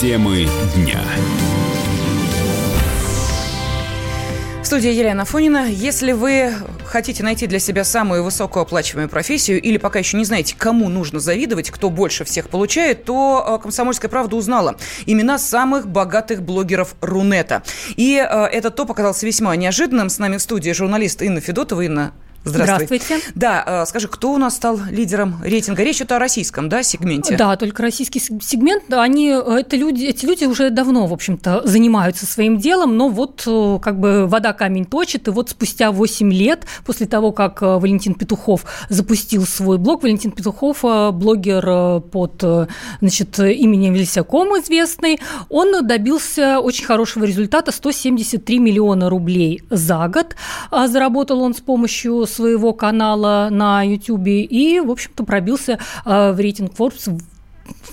Темы дня. Студия Елена Фонина. Если вы хотите найти для себя самую высокооплачиваемую профессию или пока еще не знаете, кому нужно завидовать, кто больше всех получает, то э, «Комсомольская правда» узнала имена самых богатых блогеров Рунета. И э, этот топ оказался весьма неожиданным. С нами в студии журналист Инна Федотова. Инна, Здравствуй. Здравствуйте. Да, э, скажи, кто у нас стал лидером рейтинга? Речь идет о российском, да, сегменте? Да, только российский сегмент, они, это люди, эти люди уже давно, в общем-то, занимаются своим делом, но вот э, как бы вода камень точит, и вот спустя 8 лет после того, как э, Валентин Петухов запустил свой блог, Валентин Петухов, блогер под, значит, именем Вельсяком известный, он добился очень хорошего результата, 173 миллиона рублей за год заработал он с помощью своего канала на YouTube и, в общем-то, пробился э, в рейтинг Forbes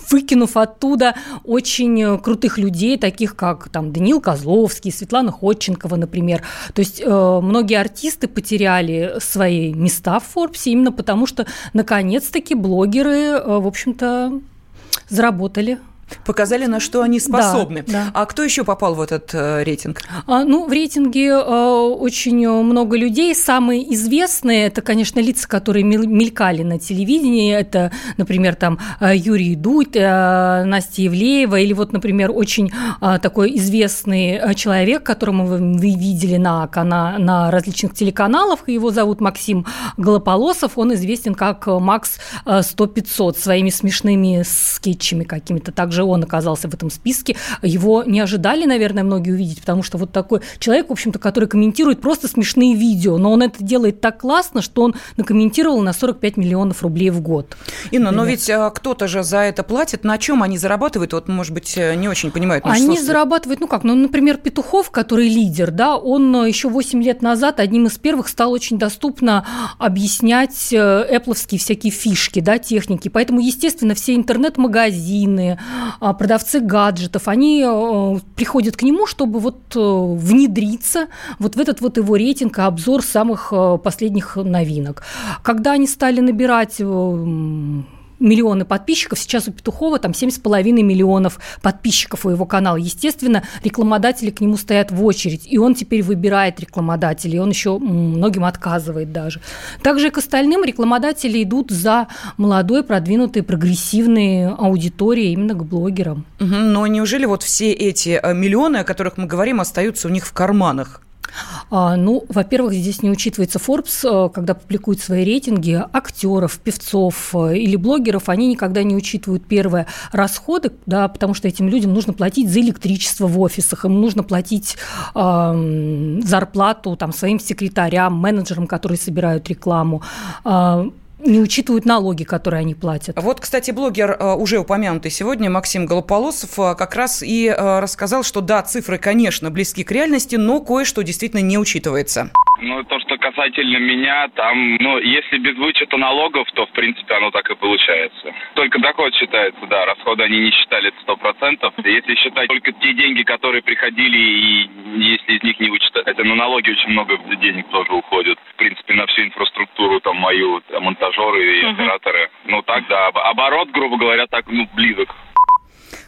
выкинув оттуда очень крутых людей, таких как там Даниил Козловский, Светлана Ходченкова, например. То есть э, многие артисты потеряли свои места в Forbes именно потому, что наконец-таки блогеры, э, в общем-то, заработали Показали, на что они способны. Да, да. А кто еще попал в этот э, рейтинг? А, ну, в рейтинге э, очень много людей. Самые известные это, конечно, лица, которые мелькали на телевидении. Это, например, там э, Юрий Дудь, э, Настя Евлеева, или вот, например, очень э, такой известный э, человек, которого вы, вы видели на, на, на различных телеканалах. Его зовут Максим Голополосов. Он известен как Макс 100-500 э, своими смешными скетчами какими-то. Также же он оказался в этом списке. Его не ожидали, наверное, многие увидеть, потому что вот такой человек, в общем-то, который комментирует просто смешные видео, но он это делает так классно, что он накомментировал на 45 миллионов рублей в год. Инна, но ведь а, кто-то же за это платит. На чем они зарабатывают? Вот, может быть, э, не очень понимают. Они зарабатывают, ну как, ну, например, Петухов, который лидер, да, он э, еще 8 лет назад одним из первых стал очень доступно объяснять Apple э, всякие фишки, да, техники. Поэтому, естественно, все интернет-магазины, продавцы гаджетов, они э, приходят к нему, чтобы вот э, внедриться вот в этот вот его рейтинг, обзор самых э, последних новинок. Когда они стали набирать миллионы подписчиков. Сейчас у Петухова там 7,5 миллионов подписчиков у его канала. Естественно, рекламодатели к нему стоят в очередь, и он теперь выбирает рекламодателей, он еще многим отказывает даже. Также и к остальным рекламодатели идут за молодой, продвинутой, прогрессивной аудиторией, именно к блогерам. Но неужели вот все эти э, миллионы, о которых мы говорим, остаются у них в карманах? А, ну, во-первых, здесь не учитывается Forbes, э, когда публикует свои рейтинги актеров, певцов э, или блогеров, они никогда не учитывают первые расходы, да, потому что этим людям нужно платить за электричество в офисах, им нужно платить э, зарплату там, своим секретарям, менеджерам, которые собирают рекламу. Э, не учитывают налоги, которые они платят. Вот, кстати, блогер, э, уже упомянутый сегодня, Максим Голополосов, э, как раз и э, рассказал, что да, цифры, конечно, близки к реальности, но кое-что действительно не учитывается. Ну, то, что касательно меня, там, ну, если без вычета налогов, то, в принципе, оно так и получается. Только доход считается, да, расходы они не считали сто процентов. Если считать только те деньги, которые приходили, и если из них не вычитать, хотя на налоги очень много денег тоже уходит, в принципе, на всю инфраструктуру, там, мою, монтажеры и операторы. Ну, так, да, оборот, грубо говоря, так, ну, близок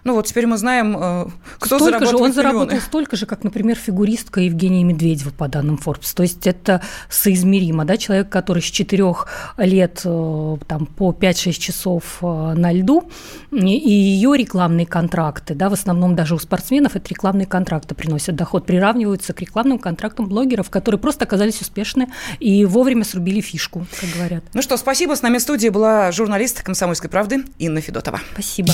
ну вот теперь мы знаем, э, кто столько же, Он заработал столько же, как, например, фигуристка Евгения Медведева по данным Forbes. То есть это соизмеримо. Да? Человек, который с 4 лет э, там, по 5-6 часов э, на льду, и ее рекламные контракты, да, в основном даже у спортсменов это рекламные контракты приносят доход, приравниваются к рекламным контрактам блогеров, которые просто оказались успешны и вовремя срубили фишку, как говорят. Ну что, спасибо. С нами в студии была журналист «Комсомольской правды» Инна Федотова. Спасибо.